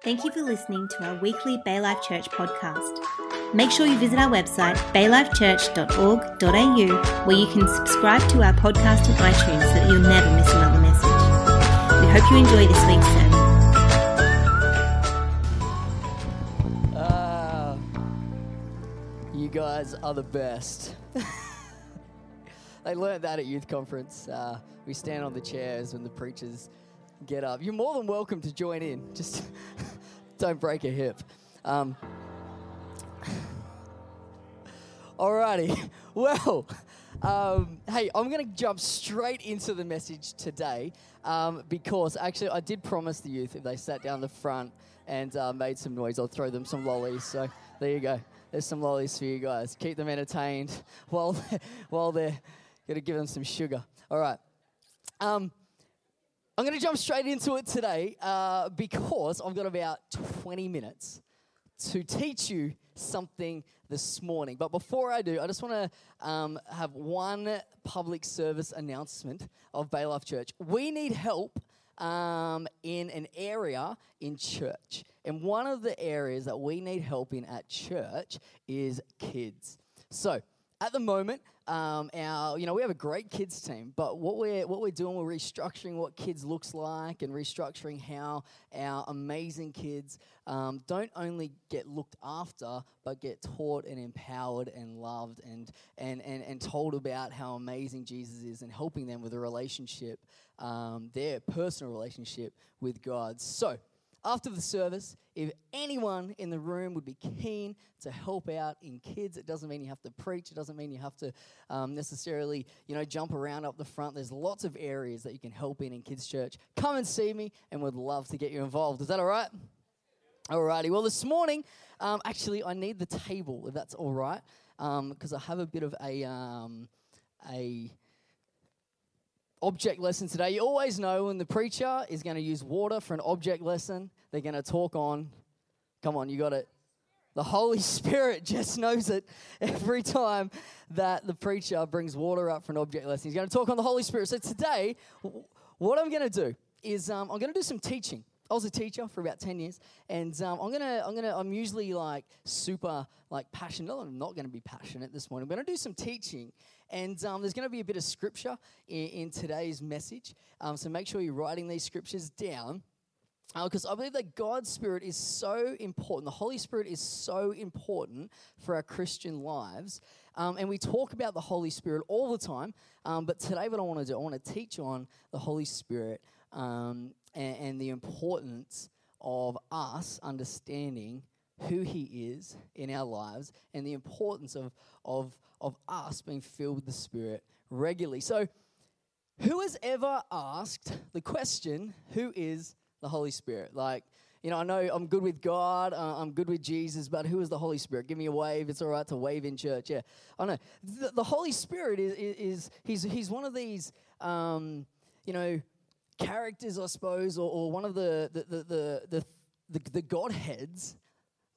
Thank you for listening to our weekly Bay Life Church podcast. Make sure you visit our website, baylifechurch.org.au, where you can subscribe to our podcast on iTunes so that you'll never miss another message. We hope you enjoy this week's sermon. Ah, you guys are the best. they learned that at youth conference. Uh, we stand on the chairs when the preachers get up. You're more than welcome to join in. Just don't break a hip. Um, alrighty. Well, um, hey, I'm going to jump straight into the message today um, because actually I did promise the youth if they sat down the front and uh, made some noise, I'll throw them some lollies. So there you go. There's some lollies for you guys. Keep them entertained while while they're going to give them some sugar. All right. Um, I'm going to jump straight into it today uh, because I've got about 20 minutes to teach you something this morning. But before I do, I just want to um, have one public service announcement of Bay Life Church. We need help um, in an area in church. And one of the areas that we need help in at church is kids. So, at the moment, um, our you know we have a great kids team, but what we're what we're doing, we're restructuring what kids looks like and restructuring how our amazing kids um, don't only get looked after, but get taught and empowered and loved and and and, and told about how amazing Jesus is and helping them with a relationship, um, their personal relationship with God. So after the service, if anyone in the room would be keen to help out in kids, it doesn't mean you have to preach. It doesn't mean you have to um, necessarily, you know, jump around up the front. There's lots of areas that you can help in in kids' church. Come and see me, and we'd love to get you involved. Is that all right? Alrighty. Well, this morning, um, actually, I need the table if that's all right, because um, I have a bit of a um, a object lesson today. You always know when the preacher is going to use water for an object lesson, they're going to talk on. Come on, you got it. The Holy Spirit just knows it every time that the preacher brings water up for an object lesson. He's going to talk on the Holy Spirit. So today, what I'm going to do is um, I'm going to do some teaching. I was a teacher for about 10 years, and um, I'm gonna, I'm gonna, I'm usually like super like passionate. I'm not gonna be passionate this morning. I'm gonna do some teaching, and um, there's gonna be a bit of scripture in, in today's message. Um, so make sure you're writing these scriptures down. Because uh, I believe that God's Spirit is so important. The Holy Spirit is so important for our Christian lives. Um, and we talk about the Holy Spirit all the time. Um, but today, what I want to do, I want to teach on the Holy Spirit um, and, and the importance of us understanding who He is in our lives and the importance of, of, of us being filled with the Spirit regularly. So, who has ever asked the question, Who is the Holy Spirit? Like, you know, I know I'm good with God, uh, I'm good with Jesus, but who is the Holy Spirit? Give me a wave. It's all right to wave in church. Yeah, I know. The, the Holy Spirit is, is, is, he's, he's one of these, um, you know, characters, I suppose, or, or one of the the, the, the, the, the Godheads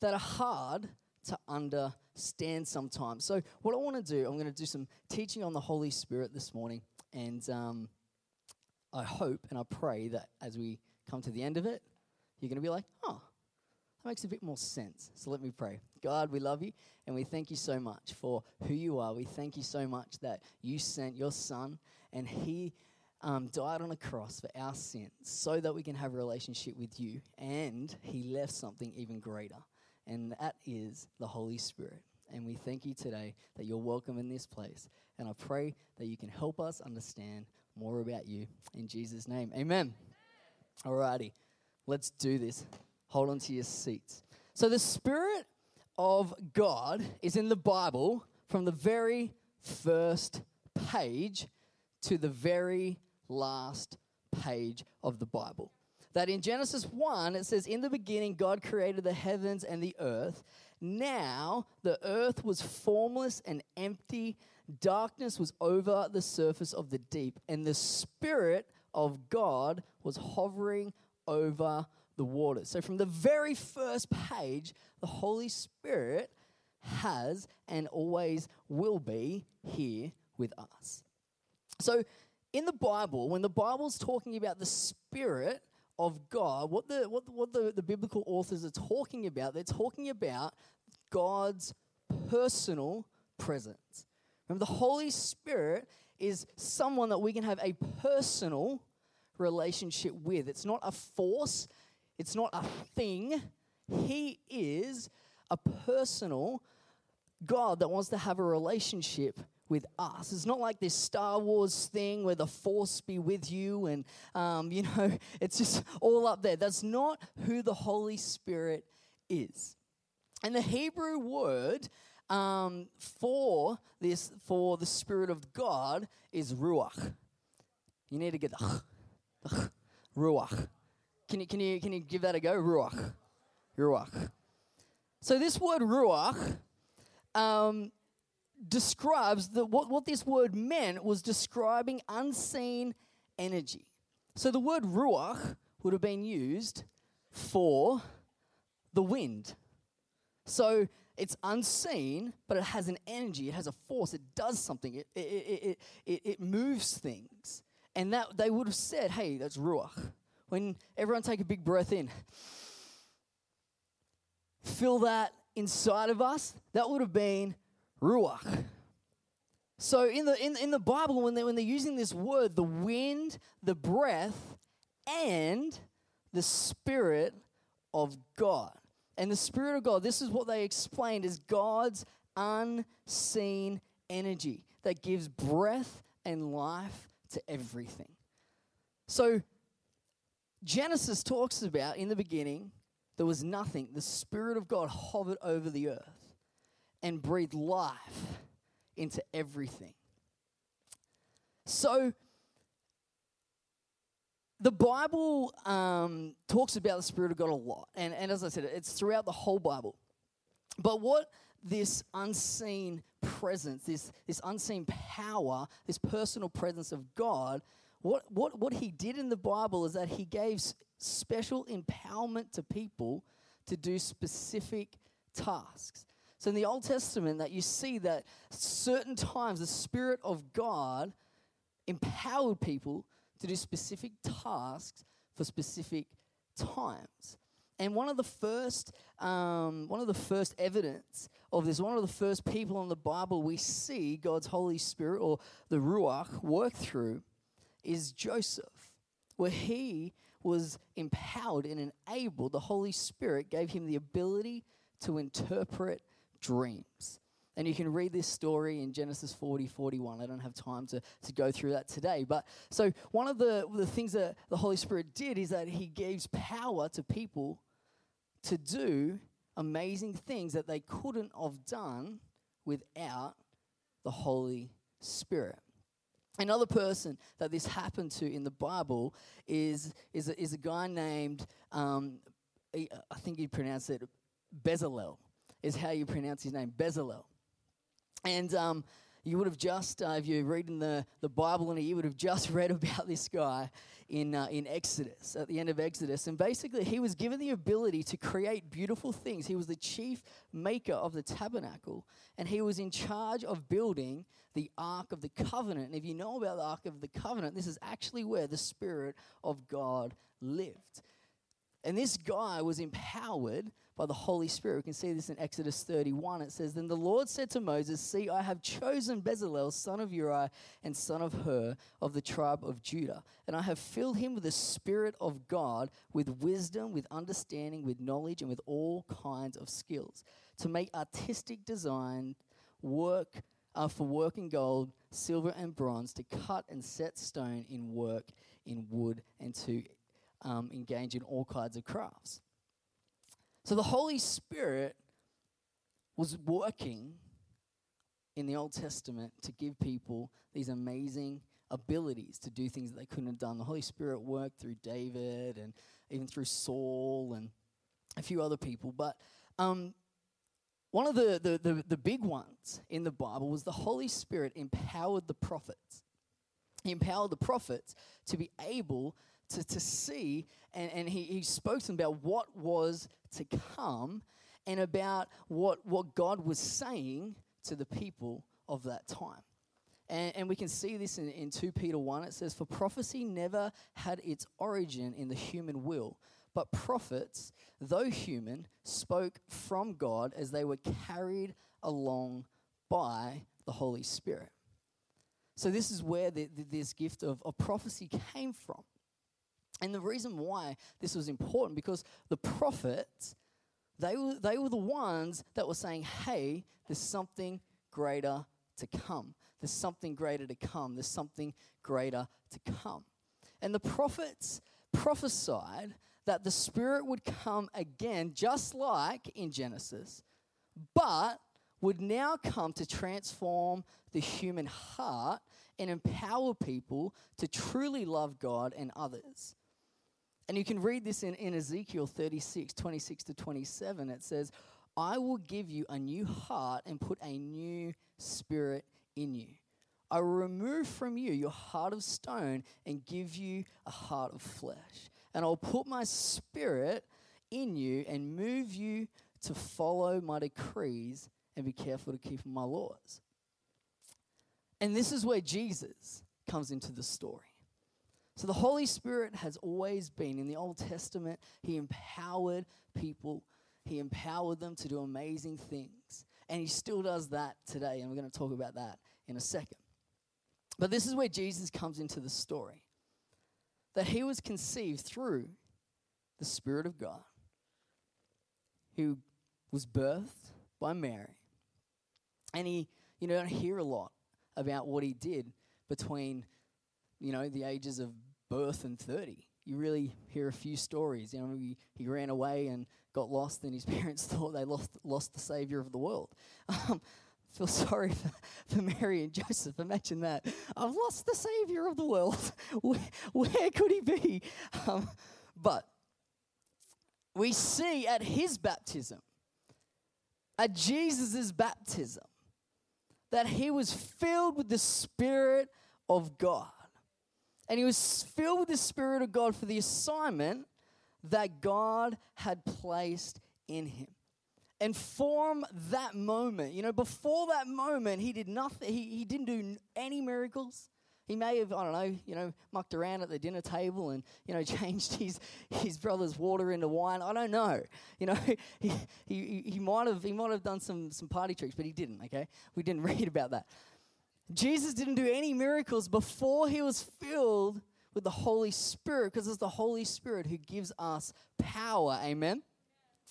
that are hard to understand sometimes. So, what I want to do, I'm going to do some teaching on the Holy Spirit this morning. And um, I hope and I pray that as we come to the end of it, you're going to be like, oh, that makes a bit more sense. So let me pray. God, we love you and we thank you so much for who you are. We thank you so much that you sent your son and he um, died on a cross for our sins so that we can have a relationship with you. And he left something even greater, and that is the Holy Spirit. And we thank you today that you're welcome in this place. And I pray that you can help us understand more about you. In Jesus' name, amen. Alrighty, let's do this. Hold on to your seats. So, the Spirit of God is in the Bible from the very first page to the very last page of the Bible. That in Genesis 1, it says, In the beginning, God created the heavens and the earth. Now the earth was formless and empty. Darkness was over the surface of the deep, and the Spirit of God was hovering over the waters. So, from the very first page, the Holy Spirit has and always will be here with us. So, in the Bible, when the Bible's talking about the Spirit of God, what the what, what the, the biblical authors are talking about, they're talking about God's personal presence. Remember, the Holy Spirit is someone that we can have a personal relationship with. It's not a force, it's not a thing. He is a personal God that wants to have a relationship with us. It's not like this Star Wars thing where the Force be with you and, um, you know, it's just all up there. That's not who the Holy Spirit is. And the Hebrew word um, for this, for the Spirit of God, is ruach. You need to get the, the ruach. Can you, can, you, can you give that a go? Ruach. Ruach. So this word ruach um, describes that what, what this word meant was describing unseen energy. So the word ruach would have been used for the wind. So it's unseen, but it has an energy, it has a force, it does something, it, it, it, it, it moves things. And that they would have said, hey, that's Ruach. When everyone take a big breath in, feel that inside of us, that would have been Ruach. So in the in, in the Bible, when they when they're using this word, the wind, the breath, and the spirit of God. And the Spirit of God, this is what they explained as God's unseen energy that gives breath and life to everything. So, Genesis talks about in the beginning, there was nothing. The Spirit of God hovered over the earth and breathe life into everything. So, the Bible um, talks about the Spirit of God a lot. And, and as I said, it's throughout the whole Bible. But what this unseen presence, this, this unseen power, this personal presence of God, what, what, what he did in the Bible is that he gave special empowerment to people to do specific tasks. So in the Old Testament, that you see that certain times the Spirit of God empowered people to do specific tasks for specific times. And one of the first, um, one of the first evidence of this, one of the first people in the Bible we see God's Holy Spirit or the Ruach work through is Joseph, where he was empowered and enabled. The Holy Spirit gave him the ability to interpret dreams. And you can read this story in Genesis 40, 41. I don't have time to, to go through that today. But so, one of the, the things that the Holy Spirit did is that He gives power to people to do amazing things that they couldn't have done without the Holy Spirit. Another person that this happened to in the Bible is, is, a, is a guy named, um, I think you pronounce it Bezalel, is how you pronounce his name, Bezalel. And um, you would have just, uh, if you're reading the, the Bible in year, you would have just read about this guy in, uh, in Exodus, at the end of Exodus. And basically, he was given the ability to create beautiful things. He was the chief maker of the tabernacle, and he was in charge of building the Ark of the Covenant. And if you know about the Ark of the Covenant, this is actually where the Spirit of God lived. And this guy was empowered by the Holy Spirit. We can see this in Exodus 31. It says, Then the Lord said to Moses, See, I have chosen Bezalel, son of Uri, and son of Hur, of the tribe of Judah. And I have filled him with the Spirit of God, with wisdom, with understanding, with knowledge, and with all kinds of skills, to make artistic design work uh, for work in gold, silver, and bronze, to cut and set stone in work in wood, and to um, engage in all kinds of crafts. So the Holy Spirit was working in the Old Testament to give people these amazing abilities to do things that they couldn't have done. The Holy Spirit worked through David and even through Saul and a few other people. But um, one of the, the, the, the big ones in the Bible was the Holy Spirit empowered the prophets. He empowered the prophets to be able to, to see, and, and he, he spoke to them about what was to come and about what, what God was saying to the people of that time. And, and we can see this in, in 2 Peter 1. It says, For prophecy never had its origin in the human will, but prophets, though human, spoke from God as they were carried along by the Holy Spirit. So, this is where the, the, this gift of, of prophecy came from. And the reason why this was important because the prophets, they were, they were the ones that were saying, hey, there's something greater to come. There's something greater to come. There's something greater to come. And the prophets prophesied that the Spirit would come again, just like in Genesis, but would now come to transform the human heart and empower people to truly love God and others. And you can read this in, in Ezekiel 36, 26 to 27. It says, I will give you a new heart and put a new spirit in you. I will remove from you your heart of stone and give you a heart of flesh. And I'll put my spirit in you and move you to follow my decrees and be careful to keep my laws. And this is where Jesus comes into the story. So the Holy Spirit has always been in the Old Testament, He empowered people, He empowered them to do amazing things. And He still does that today. And we're going to talk about that in a second. But this is where Jesus comes into the story that He was conceived through the Spirit of God, who was birthed by Mary. And He, you know, don't hear a lot about what He did between you know, the ages of birth and 30. You really hear a few stories. You know, he, he ran away and got lost, and his parents thought they lost, lost the savior of the world. Um, feel sorry for, for Mary and Joseph. Imagine that. I've lost the savior of the world. where, where could he be? Um, but we see at his baptism, at Jesus' baptism, that he was filled with the Spirit of God and he was filled with the Spirit of God for the assignment that God had placed in him. And from that moment, you know, before that moment, he did nothing, he, he didn't do any miracles. He may have, I don't know, you know, mucked around at the dinner table and, you know, changed his, his brother's water into wine. I don't know. You know, he, he, he, might have, he might have done some, some party tricks, but he didn't, okay? We didn't read about that. Jesus didn't do any miracles before he was filled with the Holy Spirit because it's the Holy Spirit who gives us power. Amen.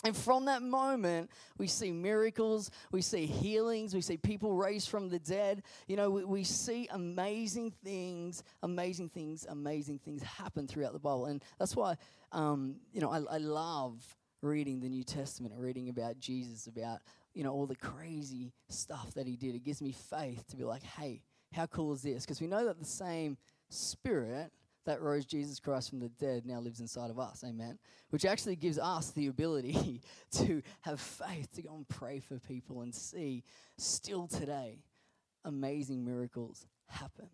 And from that moment, we see miracles, we see healings, we see people raised from the dead. You know, we, we, see amazing things, amazing things, amazing things happen throughout the Bible. And that's why, um, you know, I, I love reading the New Testament, and reading about Jesus, about you know, all the crazy stuff that he did. It gives me faith to be like, hey, how cool is this? Because we know that the same spirit that rose Jesus Christ from the dead now lives inside of us. Amen. Which actually gives us the ability to have faith to go and pray for people and see still today amazing miracles happen.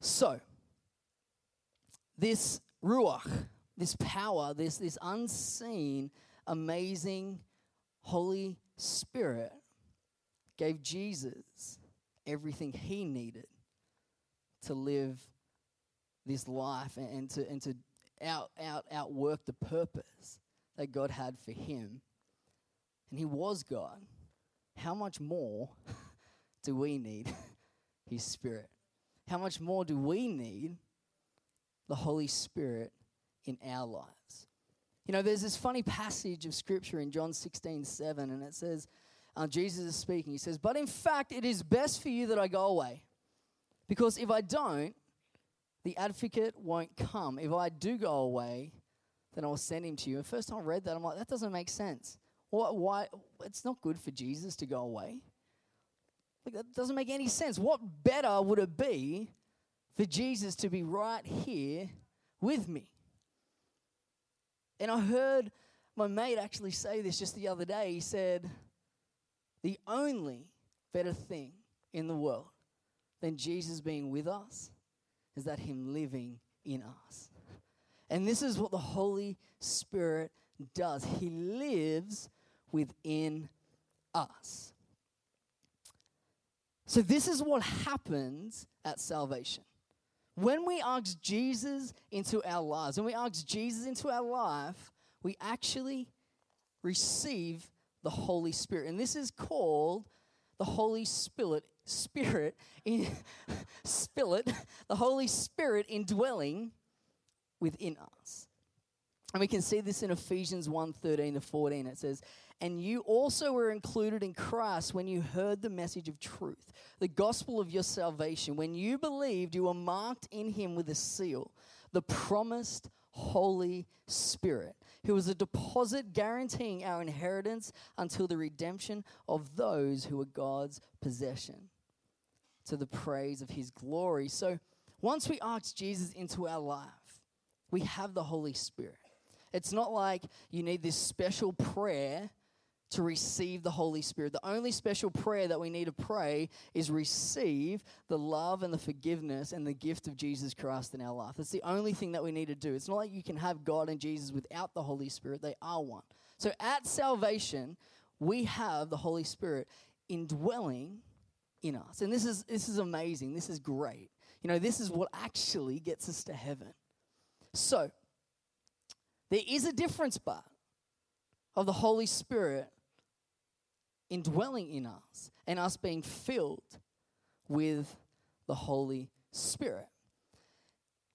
So, this Ruach, this power, this, this unseen amazing Holy Spirit gave Jesus everything he needed to live this life and, to, and to out, out, outwork the purpose that God had for him. And he was God. How much more do we need his Spirit? How much more do we need the Holy Spirit in our lives? You know, there's this funny passage of scripture in John 16, 7, and it says, uh, Jesus is speaking. He says, But in fact, it is best for you that I go away. Because if I don't, the advocate won't come. If I do go away, then I will send him to you. And first time I read that, I'm like, that doesn't make sense. Why, why? It's not good for Jesus to go away. Like, that doesn't make any sense. What better would it be for Jesus to be right here with me? And I heard my mate actually say this just the other day. He said, The only better thing in the world than Jesus being with us is that Him living in us. And this is what the Holy Spirit does, He lives within us. So, this is what happens at salvation. When we ask Jesus into our lives, when we ask Jesus into our life, we actually receive the Holy Spirit. And this is called the Holy Spirit, Spirit in Spirit, the Holy Spirit indwelling within us. And we can see this in Ephesians 1 13 to 14. It says, And you also were included in Christ when you heard the message of truth, the gospel of your salvation. When you believed, you were marked in him with a seal, the promised Holy Spirit, who is a deposit guaranteeing our inheritance until the redemption of those who are God's possession, to the praise of his glory. So once we ask Jesus into our life, we have the Holy Spirit. It's not like you need this special prayer to receive the Holy Spirit. The only special prayer that we need to pray is receive the love and the forgiveness and the gift of Jesus Christ in our life. That's the only thing that we need to do. It's not like you can have God and Jesus without the Holy Spirit, they are one. So at salvation, we have the Holy Spirit indwelling in us. And this is this is amazing. This is great. You know, this is what actually gets us to heaven. So, there is a difference, but of the Holy Spirit indwelling in us and us being filled with the Holy Spirit.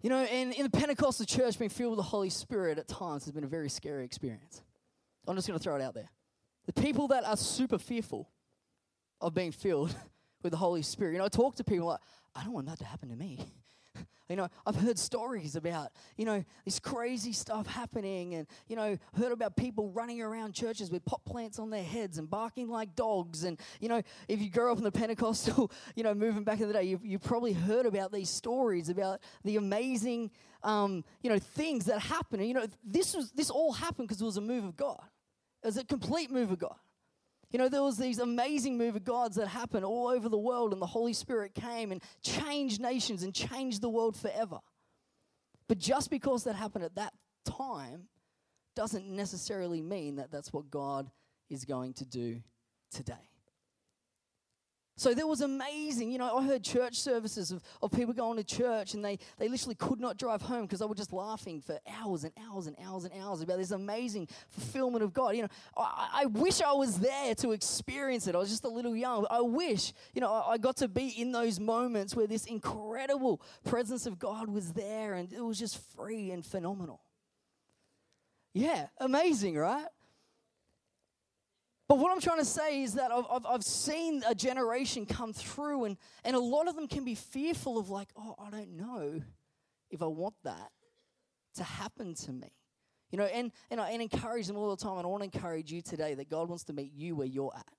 You know, and in the Pentecostal church, being filled with the Holy Spirit at times has been a very scary experience. I'm just going to throw it out there. The people that are super fearful of being filled with the Holy Spirit, you know, I talk to people like, I don't want that to happen to me. You know, I've heard stories about, you know, this crazy stuff happening and, you know, heard about people running around churches with pot plants on their heads and barking like dogs. And, you know, if you grew up in the Pentecostal, you know, movement back in the day, you've, you've probably heard about these stories about the amazing, um, you know, things that happen. And, you know, this, was, this all happened because it was a move of God. It was a complete move of God. You know, there was these amazing move of gods that happened all over the world, and the Holy Spirit came and changed nations and changed the world forever. But just because that happened at that time doesn't necessarily mean that that's what God is going to do today. So there was amazing, you know, I heard church services of, of people going to church and they, they literally could not drive home because they were just laughing for hours and hours and hours and hours about this amazing fulfillment of God. You know, I, I wish I was there to experience it. I was just a little young. I wish, you know, I, I got to be in those moments where this incredible presence of God was there and it was just free and phenomenal. Yeah, amazing, right? But what I'm trying to say is that I've, I've, I've, seen a generation come through, and, and a lot of them can be fearful of, like, oh, I don't know if I want that to happen to me. You know, and, and I and encourage them all the time. And I want to encourage you today that God wants to meet you where you're at.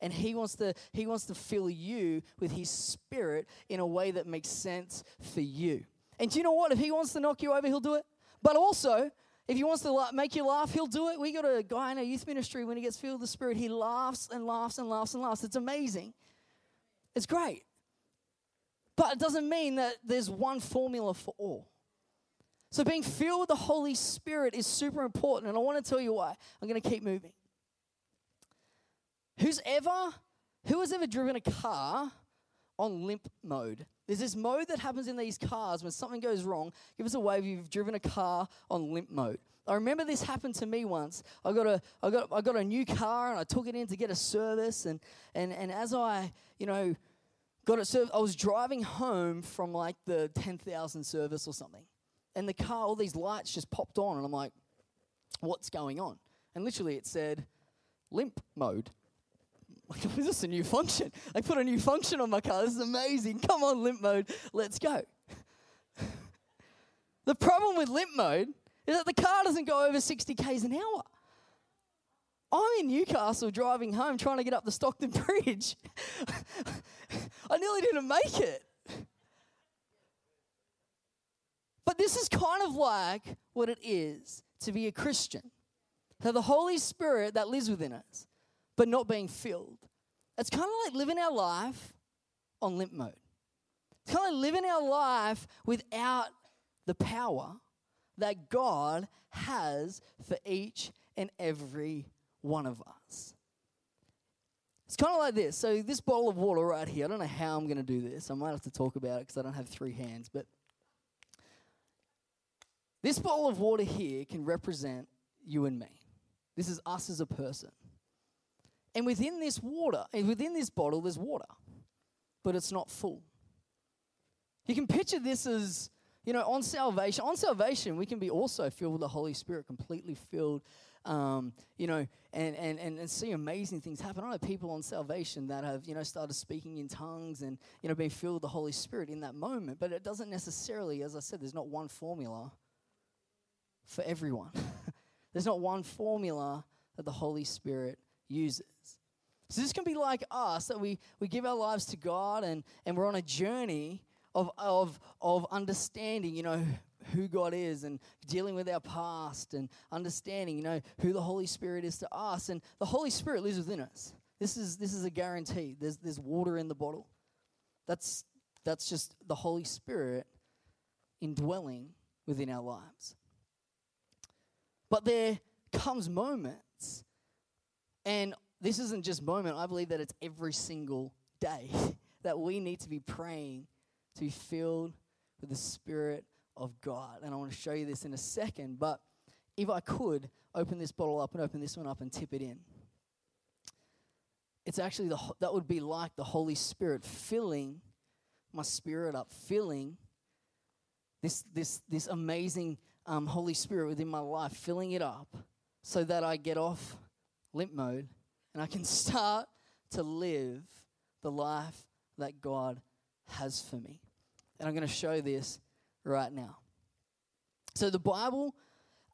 And he wants to he wants to fill you with his spirit in a way that makes sense for you. And do you know what? If he wants to knock you over, he'll do it. But also, if he wants to make you laugh, he'll do it. We got a guy in our youth ministry, when he gets filled with the Spirit, he laughs and laughs and laughs and laughs. It's amazing. It's great. But it doesn't mean that there's one formula for all. So being filled with the Holy Spirit is super important, and I want to tell you why. I'm going to keep moving. Who's ever, who has ever driven a car on limp mode? There's this mode that happens in these cars when something goes wrong. Give us a wave if you've driven a car on limp mode. I remember this happened to me once. I got a, I got, I got a new car and I took it in to get a service. And, and, and as I, you know, got it serviced, I was driving home from like the 10,000 service or something. And the car, all these lights just popped on. And I'm like, what's going on? And literally it said limp mode. Like, this is this a new function? I put a new function on my car. This is amazing. Come on, limp mode. Let's go. the problem with limp mode is that the car doesn't go over 60 k's an hour. I'm in Newcastle driving home trying to get up the Stockton Bridge. I nearly didn't make it. But this is kind of like what it is to be a Christian. To the Holy Spirit that lives within us but not being filled. It's kind of like living our life on limp mode. It's kind of like living our life without the power that God has for each and every one of us. It's kind of like this. So, this bottle of water right here, I don't know how I'm going to do this. I might have to talk about it because I don't have three hands. But this bottle of water here can represent you and me. This is us as a person. And within this water, within this bottle, there's water, but it's not full. You can picture this as, you know, on salvation. On salvation, we can be also filled with the Holy Spirit, completely filled um, you know, and, and, and, and see amazing things happen. I know people on salvation that have, you know, started speaking in tongues and, you know, being filled with the Holy Spirit in that moment. But it doesn't necessarily, as I said, there's not one formula for everyone. there's not one formula that the Holy Spirit uses. So this can be like us that we, we give our lives to God and, and we're on a journey of, of, of understanding, you know, who God is and dealing with our past and understanding, you know, who the Holy Spirit is to us. And the Holy Spirit lives within us. This is this is a guarantee. There's there's water in the bottle. That's that's just the Holy Spirit indwelling within our lives. But there comes moments, and this isn't just moment, I believe that it's every single day that we need to be praying to be filled with the Spirit of God. And I want to show you this in a second. But if I could open this bottle up and open this one up and tip it in, it's actually the, that would be like the Holy Spirit filling my spirit up, filling this, this, this amazing um, Holy Spirit within my life, filling it up so that I get off limp mode and I can start to live the life that God has for me. And I'm going to show this right now. So the Bible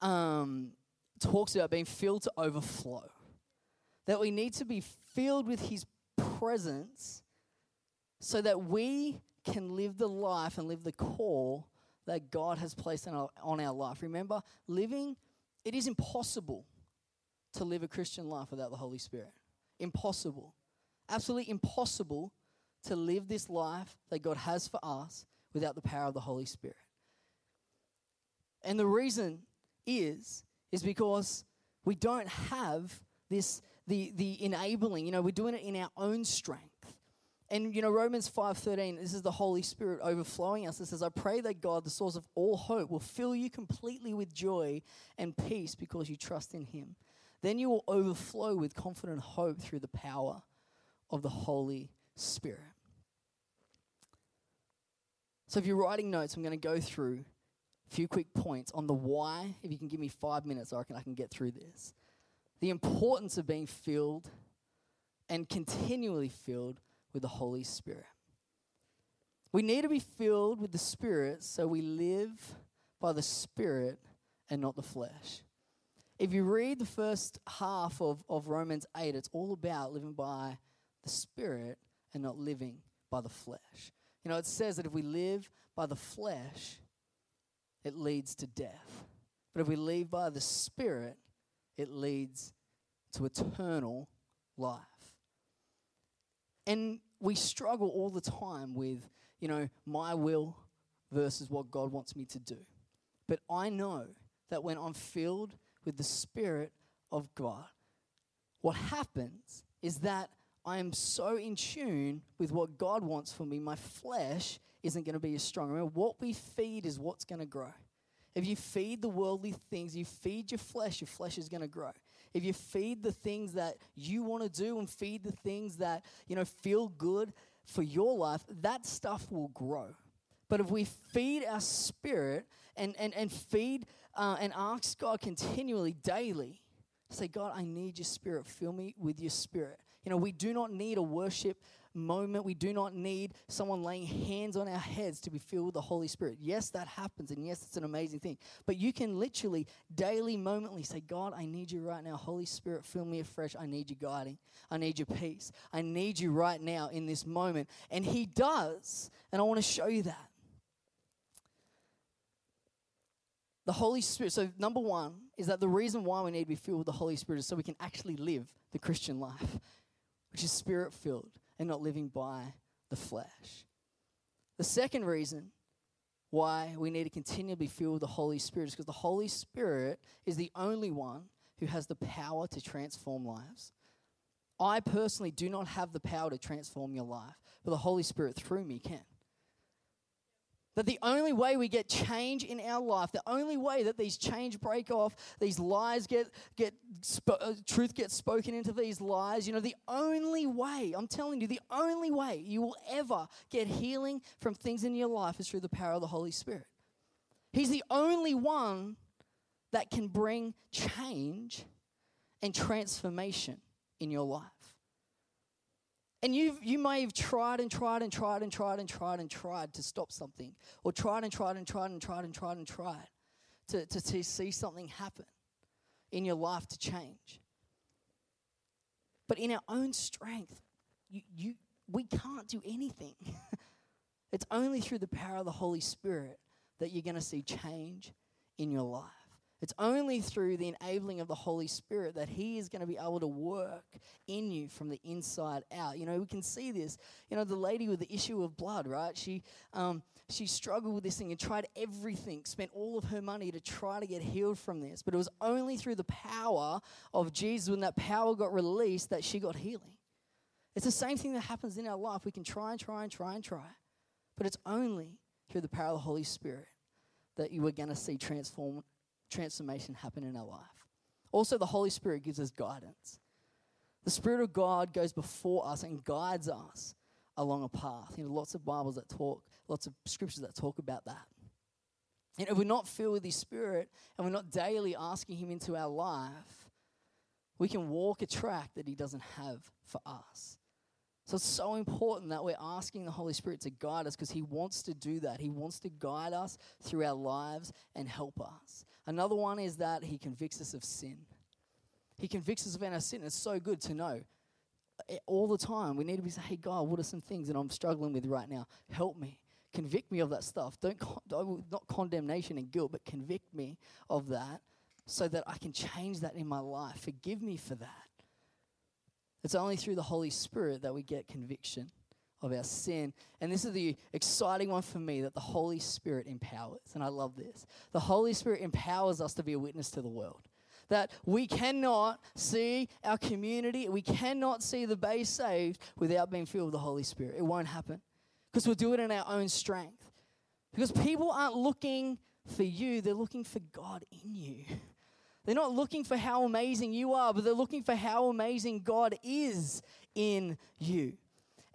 um, talks about being filled to overflow, that we need to be filled with His presence so that we can live the life and live the call that God has placed our, on our life. Remember, living, it is impossible to live a Christian life without the Holy Spirit. Impossible. Absolutely impossible to live this life that God has for us without the power of the Holy Spirit. And the reason is, is because we don't have this, the, the enabling, you know, we're doing it in our own strength. And you know, Romans 5:13, this is the Holy Spirit overflowing us. It says, I pray that God, the source of all hope, will fill you completely with joy and peace because you trust in him. Then you will overflow with confident hope through the power of the Holy Spirit. So if you're writing notes, I'm going to go through a few quick points on the why. If you can give me five minutes, I reckon I can get through this. The importance of being filled and continually filled with the Holy Spirit. We need to be filled with the Spirit so we live by the Spirit and not the flesh. If you read the first half of, of Romans 8, it's all about living by the Spirit and not living by the flesh. You know, it says that if we live by the flesh, it leads to death. But if we live by the Spirit, it leads to eternal life. And we struggle all the time with, you know, my will versus what God wants me to do. But I know that when I'm filled with the Spirit of God, what happens is that I am so in tune with what God wants for me, my flesh isn't going to be as strong. Remember, what we feed is what's going to grow. If you feed the worldly things, you feed your flesh, your flesh is going to grow. If you feed the things that you want to do and feed the things that, you know, feel good for your life, that stuff will grow. But if we feed our spirit and, and, and feed uh, and ask God continually, daily, say, God, I need your spirit. Fill me with your spirit. You know, we do not need a worship moment. We do not need someone laying hands on our heads to be filled with the Holy Spirit. Yes, that happens, and yes, it's an amazing thing. But you can literally, daily, momently say, God, I need you right now. Holy Spirit, fill me afresh. I need you guiding. I need your peace. I need you right now in this moment. And He does. And I want to show you that. The Holy Spirit. So, number one is that the reason why we need to be filled with the Holy Spirit is so we can actually live the Christian life which is spirit filled and not living by the flesh. The second reason why we need to continually be filled with the Holy Spirit is because the Holy Spirit is the only one who has the power to transform lives. I personally do not have the power to transform your life, but the Holy Spirit through me can. That the only way we get change in our life, the only way that these change break off, these lies get, get uh, truth gets spoken into these lies, you know, the only way, I'm telling you, the only way you will ever get healing from things in your life is through the power of the Holy Spirit. He's the only one that can bring change and transformation in your life. And you you may have tried and tried and tried and tried and tried and tried to stop something, or tried and tried and tried and tried and tried and tried to, to, to see something happen in your life to change. But in our own strength, you, you, we can't do anything. it's only through the power of the Holy Spirit that you're going to see change in your life. It's only through the enabling of the Holy Spirit that He is going to be able to work in you from the inside out. You know, we can see this. You know, the lady with the issue of blood, right? She, um, she struggled with this thing and tried everything, spent all of her money to try to get healed from this. But it was only through the power of Jesus, when that power got released, that she got healing. It's the same thing that happens in our life. We can try and try and try and try, but it's only through the power of the Holy Spirit that you are going to see transform transformation happen in our life. Also, the Holy Spirit gives us guidance. The Spirit of God goes before us and guides us along a path. You know, lots of Bibles that talk, lots of scriptures that talk about that. And if we're not filled with His Spirit and we're not daily asking Him into our life, we can walk a track that He doesn't have for us. So it's so important that we're asking the Holy Spirit to guide us because He wants to do that. He wants to guide us through our lives and help us. Another one is that He convicts us of sin. He convicts us of our sin. It's so good to know eh, all the time. We need to be saying, hey, God, what are some things that I'm struggling with right now? Help me. Convict me of that stuff. Don't, not condemnation and guilt, but convict me of that so that I can change that in my life. Forgive me for that. It's only through the Holy Spirit that we get conviction of our sin. And this is the exciting one for me that the Holy Spirit empowers. And I love this. The Holy Spirit empowers us to be a witness to the world. That we cannot see our community, we cannot see the bay saved without being filled with the Holy Spirit. It won't happen because we'll do it in our own strength. Because people aren't looking for you, they're looking for God in you. They're not looking for how amazing you are, but they're looking for how amazing God is in you.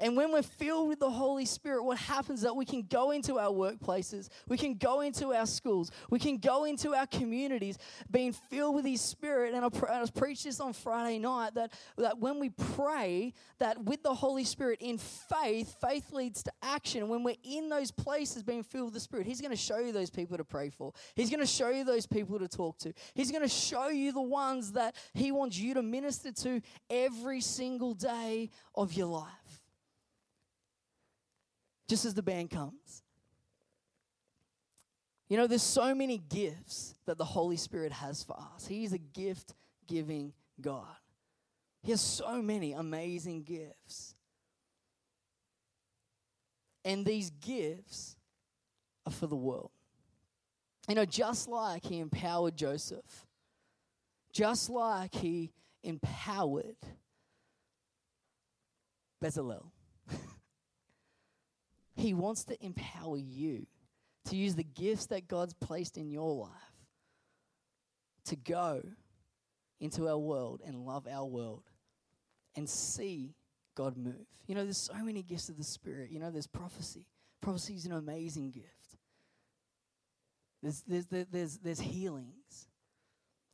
And when we're filled with the Holy Spirit, what happens is that we can go into our workplaces, we can go into our schools, we can go into our communities being filled with His Spirit. And I, I was preached this on Friday night that, that when we pray, that with the Holy Spirit in faith, faith leads to action. When we're in those places being filled with the Spirit, He's going to show you those people to pray for. He's going to show you those people to talk to. He's going to show you the ones that He wants you to minister to every single day of your life just as the band comes. You know, there's so many gifts that the Holy Spirit has for us. He's a gift giving God. He has so many amazing gifts. And these gifts are for the world. You know, just like he empowered Joseph, just like he empowered Bezalel. He wants to empower you to use the gifts that God's placed in your life to go into our world and love our world and see God move. You know, there's so many gifts of the Spirit. You know, there's prophecy. Prophecy is an amazing gift. There's, there's, there's, there's healings.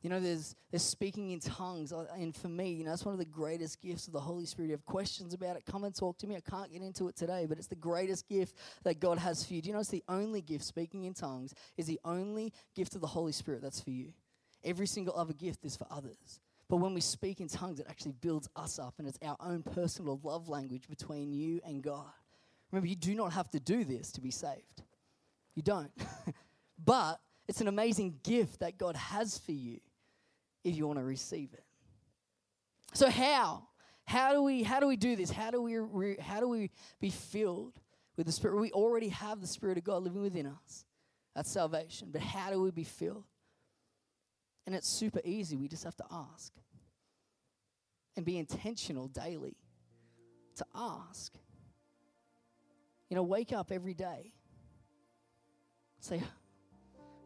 You know, there's, there's speaking in tongues. Uh, and for me, you know, that's one of the greatest gifts of the Holy Spirit. You have questions about it, come and talk to me. I can't get into it today, but it's the greatest gift that God has for you. Do you know it's the only gift, speaking in tongues, is the only gift of the Holy Spirit that's for you? Every single other gift is for others. But when we speak in tongues, it actually builds us up, and it's our own personal love language between you and God. Remember, you do not have to do this to be saved. You don't. but it's an amazing gift that God has for you if you want to receive it. So how? How do we how do we do this? How do we re, how do we be filled with the Spirit? We already have the Spirit of God living within us. That's salvation. But how do we be filled? And it's super easy. We just have to ask. and be intentional daily to ask. You know, wake up every day. Say,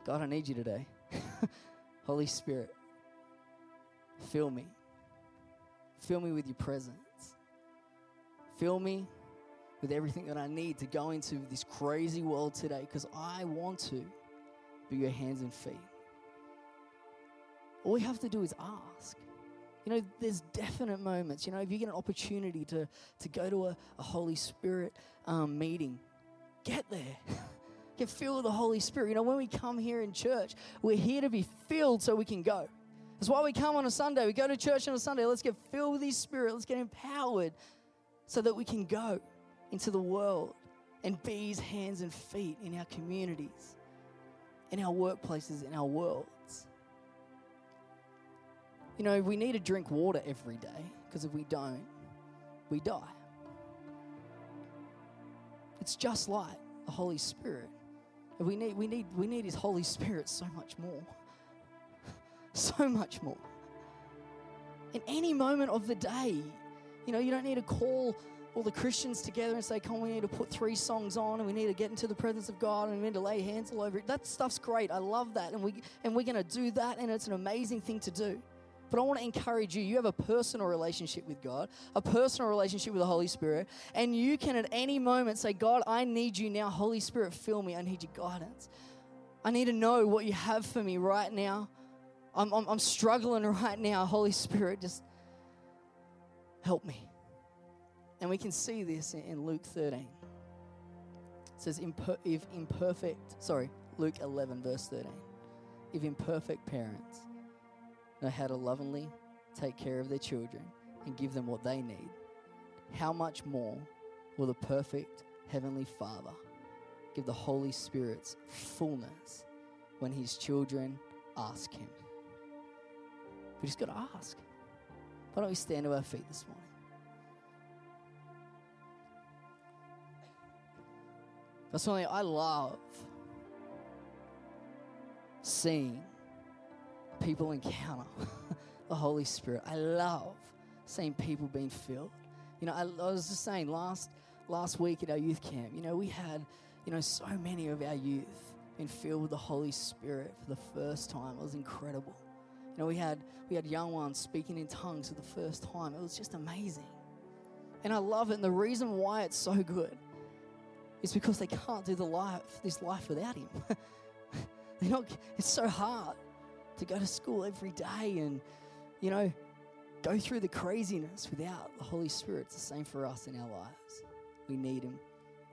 God, I need you today. Holy Spirit, fill me. Fill me with your presence. Fill me with everything that I need to go into this crazy world today because I want to be your hands and feet. All we have to do is ask. You know, there's definite moments. You know, if you get an opportunity to, to go to a, a Holy Spirit um, meeting, get there. get filled with the Holy Spirit. You know, when we come here in church, we're here to be filled so we can go. That's why we come on a Sunday. We go to church on a Sunday. Let's get filled with His Spirit. Let's get empowered so that we can go into the world and be His hands and feet in our communities, in our workplaces, in our worlds. You know, we need to drink water every day because if we don't, we die. It's just like the Holy Spirit. We need, we need, we need His Holy Spirit so much more. So much more. In any moment of the day, you know, you don't need to call all the Christians together and say, come, we need to put three songs on and we need to get into the presence of God and we need to lay hands all over it. That stuff's great. I love that. And, we, and we're going to do that and it's an amazing thing to do. But I want to encourage you. You have a personal relationship with God, a personal relationship with the Holy Spirit, and you can at any moment say, God, I need you now. Holy Spirit, fill me. I need your guidance. I need to know what you have for me right now. I'm, I'm, I'm struggling right now. Holy Spirit, just help me. And we can see this in, Luke 13. It says, if imperfect, sorry, Luke 11, verse 13. If imperfect parents know how to lovingly take care of their children and give them what they need, how much more will the perfect Heavenly Father give the Holy Spirit's fullness when His children ask Him? We just got to ask. Why don't we stand to our feet this morning? That's something I love seeing people encounter the Holy Spirit. I love seeing people being filled. You know, I, I was just saying last last week at our youth camp, you know, we had, you know, so many of our youth being filled with the Holy Spirit for the first time. It was incredible. You know, we had we had young ones speaking in tongues for the first time. It was just amazing. And I love it. And the reason why it's so good is because they can't do the life this life without him. They're not, it's so hard to go to school every day and, you know, go through the craziness without the Holy Spirit. It's the same for us in our lives. We need Him.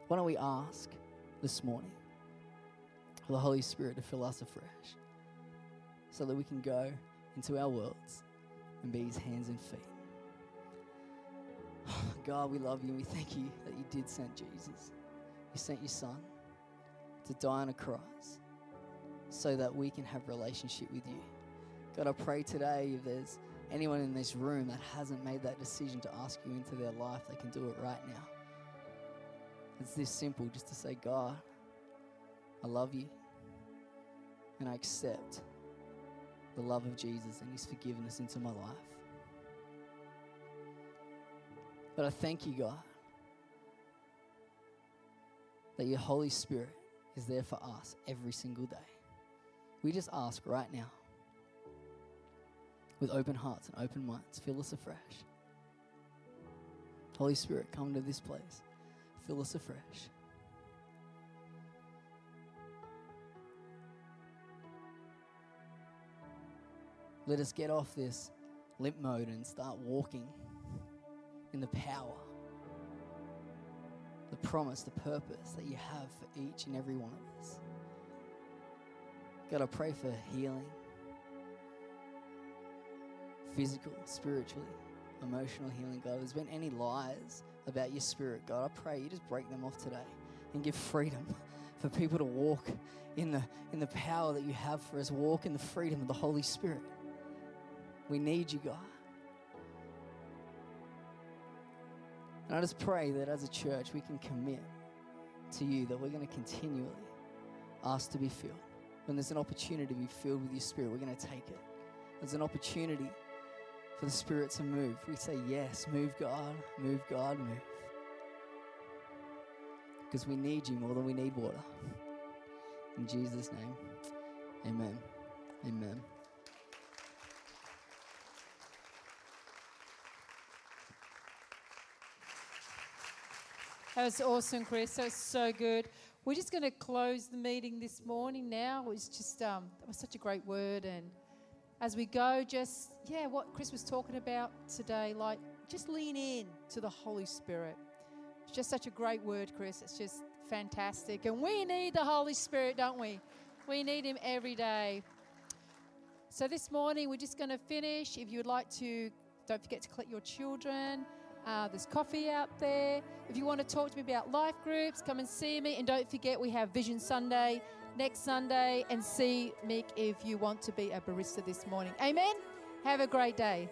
Why don't we ask this morning for the Holy Spirit to fill us afresh so that we can go into our worlds and be His hands and feet? God, we love you and we thank you that you did send Jesus. You sent your Son to die on a cross so that we can have relationship with you. God, I pray today if there's anyone in this room that hasn't made that decision to ask you into their life, they can do it right now. It's this simple just to say, God, I love you and I accept the love of Jesus and his forgiveness into my life. But I thank you, God, that your Holy Spirit is there for us every single day. We just ask right now, with open hearts and open minds, fill us afresh. Holy Spirit, come to this place, fill us afresh. Let us get off this limp mode and start walking in the power, the promise, the purpose that you have for each and every one of us. God, I pray for healing physical, spiritually, emotional healing, God. If there's been any lies about your spirit, God, I pray you just break them off today and give freedom for people to walk in the, in the power that you have for us, walk in the freedom of the Holy Spirit. We need you, God. And I just pray that as a church we can commit to you that we're going to continually ask to be filled when there's an opportunity to be filled with your spirit, we're going to take it. There's an opportunity for the Spirit to move. We say, Yes, move, God, move, God, move. Because we need you more than we need water. In Jesus' name, amen. Amen. That was awesome, Chris. That was so good. We're just going to close the meeting this morning now. It was just, um, that was such a great word. And as we go, just, yeah, what Chris was talking about today, like, just lean in to the Holy Spirit. It's just such a great word, Chris. It's just fantastic. And we need the Holy Spirit, don't we? We need Him every day. So this morning, we're just going to finish. If you would like to, don't forget to collect your children. Uh, there's coffee out there. If you want to talk to me about life groups, come and see me. And don't forget, we have Vision Sunday next Sunday. And see Mick if you want to be a barista this morning. Amen. Have a great day.